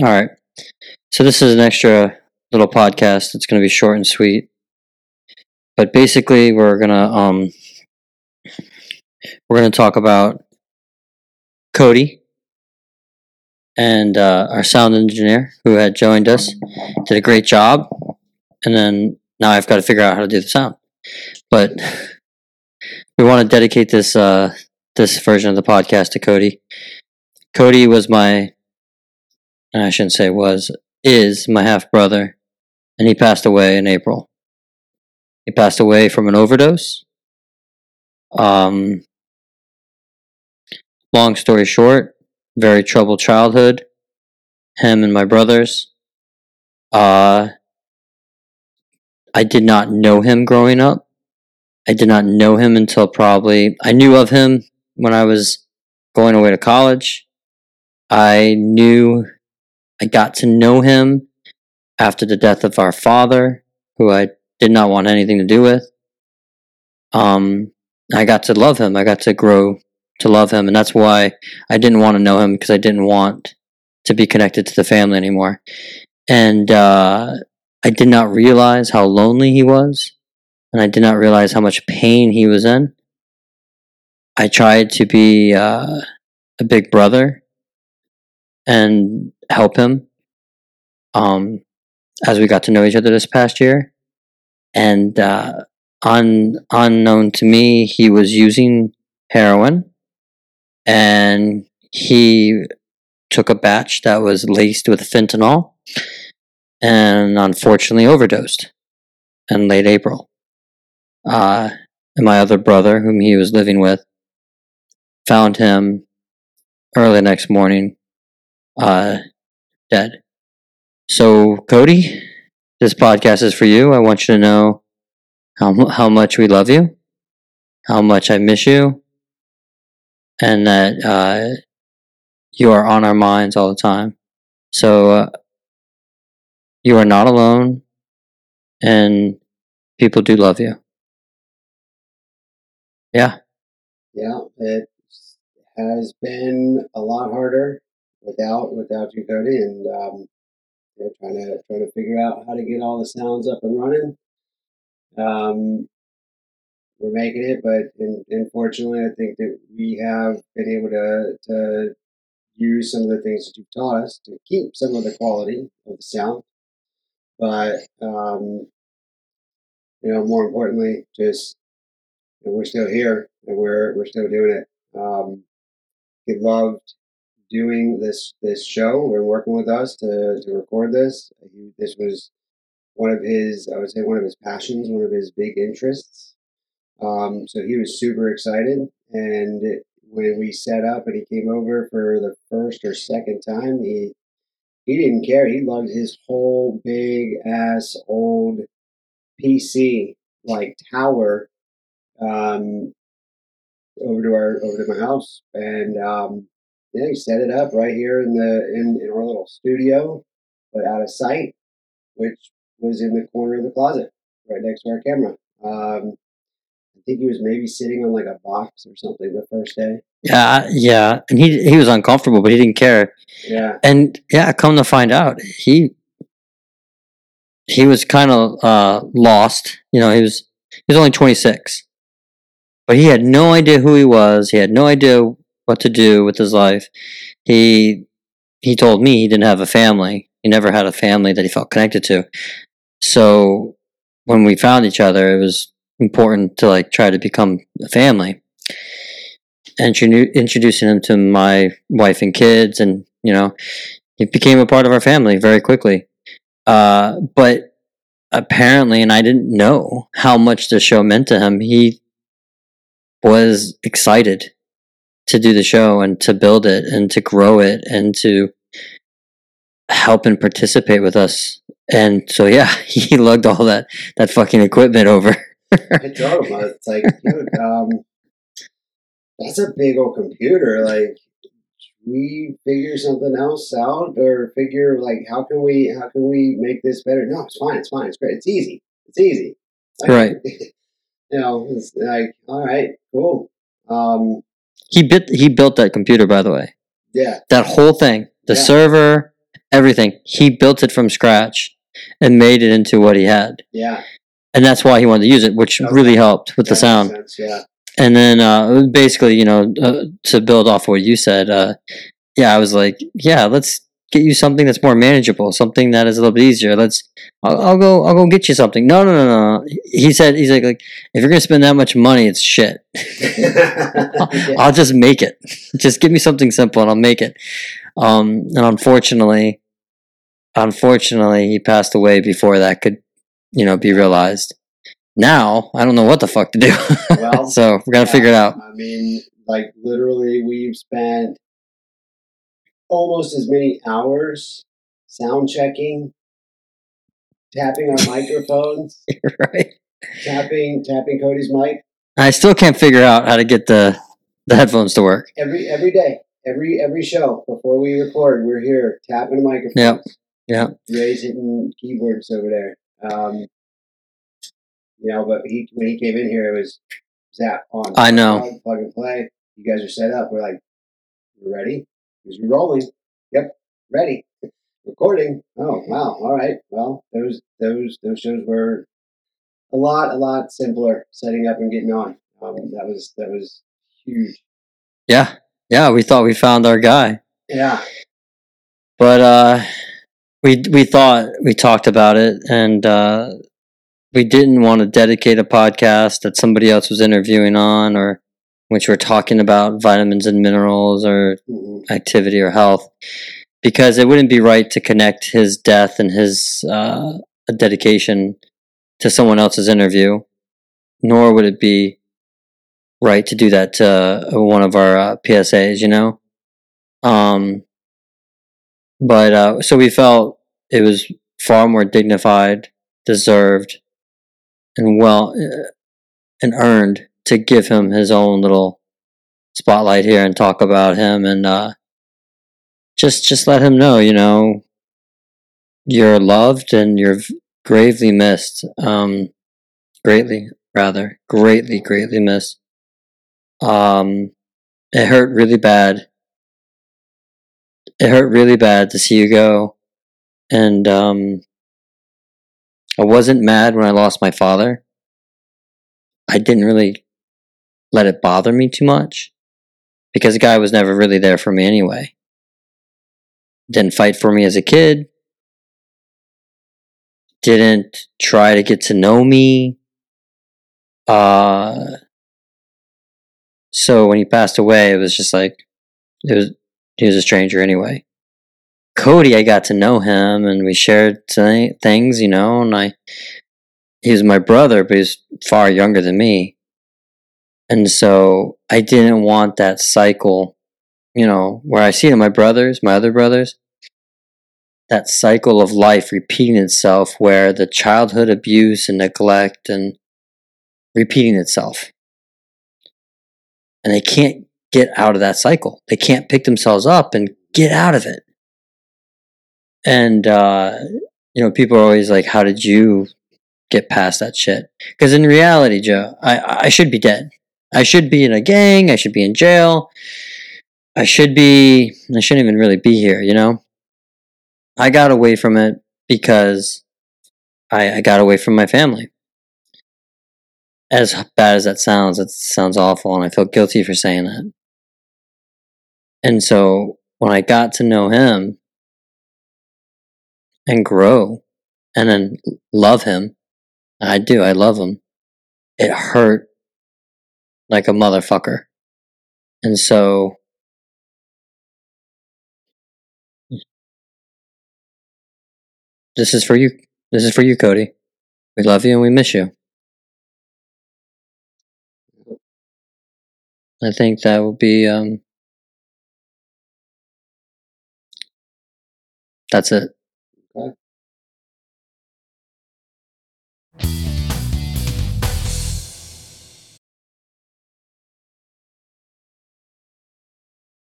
All right. So this is an extra little podcast. It's going to be short and sweet. But basically, we're going to um we're going to talk about Cody and uh, our sound engineer who had joined us. Did a great job. And then now I've got to figure out how to do the sound. But we want to dedicate this uh this version of the podcast to Cody. Cody was my I shouldn't say was, is my half brother, and he passed away in April. He passed away from an overdose. Um, long story short, very troubled childhood. Him and my brothers. Uh, I did not know him growing up. I did not know him until probably, I knew of him when I was going away to college. I knew I got to know him after the death of our father, who I did not want anything to do with. Um, I got to love him. I got to grow to love him, and that's why I didn't want to know him because I didn't want to be connected to the family anymore. And uh, I did not realize how lonely he was, and I did not realize how much pain he was in. I tried to be uh, a big brother and help him um, as we got to know each other this past year. And uh, un, unknown to me, he was using heroin and he took a batch that was laced with fentanyl and unfortunately overdosed in late April. Uh, and my other brother, whom he was living with, found him early next morning uh, dead. So, Cody, this podcast is for you. I want you to know how how much we love you, how much I miss you, and that uh, you are on our minds all the time. So, uh, you are not alone, and people do love you. Yeah. Yeah, it has been a lot harder without without Cody, and um, you know, trying to trying to figure out how to get all the sounds up and running. Um, we're making it, but in, unfortunately, I think that we have been able to to use some of the things that you've taught us to keep some of the quality of the sound, but um, you know, more importantly, just you know, we're still here and we're we're still doing it. Um, he loved doing this this show and working with us to, to record this. He, this was one of his, I would say, one of his passions, one of his big interests. Um, so he was super excited. And when we set up and he came over for the first or second time, he he didn't care. He loved his whole big ass old PC like tower um, over to our over to my house, and um, yeah, he set it up right here in the in, in our little studio, but out of sight, which was in the corner of the closet, right next to our camera. Um, I think he was maybe sitting on like a box or something the first day. Yeah, yeah, and he he was uncomfortable, but he didn't care. Yeah, And yeah, come to find out, he he was kind of uh, lost. You know, he was he was only twenty six, but he had no idea who he was. He had no idea what to do with his life. He he told me he didn't have a family. He never had a family that he felt connected to. So when we found each other, it was important to like try to become a family. Introdu- introducing him to my wife and kids, and you know, he became a part of our family very quickly. Uh, but apparently, and I didn't know how much the show meant to him. He was excited to do the show and to build it and to grow it and to help and participate with us. And so, yeah, he lugged all that that fucking equipment over. I told him it's like, dude, um, that's a big old computer. Like, we figure something else out, or figure like how can we how can we make this better? No, it's fine. It's fine. It's great. It's easy. It's easy. Like, Right. You know, it's like all right, cool. Um, he bit he built that computer, by the way. yeah, That whole thing, the Yeah. server, everything. He built it from scratch and made it into what he had. Yeah. And that's why he wanted to use it, which Okay. really helped with the sound. sense, Yeah. And then uh, basically, you know, uh, to build off what you said, uh, yeah, I was like, yeah, let's get you something that's more manageable, something that is a little bit easier. Let's, I'll, I'll go, I'll go get you something. No, no, no, no. He said, he's like, like if you're gonna spend that much money, it's shit. Yeah. I'll just make it. Just give me something simple and I'll make it. Um, and unfortunately, unfortunately, he passed away before that could, you know, be realized. Now I don't know what the fuck to do. Well, so we got to Yeah, figure it out. I mean, like literally, we've spent almost as many hours sound checking, tapping our microphones, right? tapping tapping Cody's mic I still can't figure out how to get the the headphones to work. every every day, every every show before we record. We're here tapping the microphones. Yep. yeah. Raising keyboards over there. Um, you know, but he when he came in here, it was zap on. I know. Plug, plug and play. You guys are set up. We're like, we're ready. You're rolling. Yep, ready. Recording. Oh wow. All right. Well, those those those shows were a lot a lot simpler setting up and getting on. Um, that was that was huge. Yeah, yeah. We thought we found our guy, Yeah. but uh, we we thought we talked about it, and uh, we didn't want to dedicate a podcast that somebody else was interviewing on, or which we're talking about vitamins and minerals or Mhm. activity or health, because it wouldn't be right to connect his death and his uh, dedication to someone else's interview, nor would it be right to do that to uh, one of our uh, PSAs, you know? Um, but uh, so we felt it was far more dignified, deserved, and well, uh, and earned to give him his own little spotlight here and talk about him and uh, just just let him know, you know, you're loved and you're gravely missed. Um, greatly, rather, greatly, greatly missed. Um, it hurt really bad. It hurt really bad to see you go, and um, I wasn't mad when I lost my father. I didn't really let it bother me too much because the guy was never really there for me anyway. Didn't fight for me as a kid. Didn't try to get to know me. Uh, so when he passed away, it was just like it was he was a stranger anyway. Cody, I got to know him, and we shared th- things, you know, and I he was my brother, but he's far younger than me. And so I didn't want that cycle, you know, where I see my brothers, my other brothers, that cycle of life repeating itself where the childhood abuse and neglect and repeating itself. And they can't get out of that cycle. They can't pick themselves up and get out of it. And, uh, you know, people are always like, how did you get past that shit? Because in reality, Joe, I, I should be dead. I should be in a gang. I should be in jail. I should be, I shouldn't even really be here, you know? I got away from it because I, I got away from my family. As bad as that sounds, it sounds awful, and I feel guilty for saying that. And so when I got to know him and grow and then love him, I do, I love him, it hurt like a motherfucker. And so this is for you. This is for you, Cody. We love you and we miss you. I think that will be um that's it. Okay.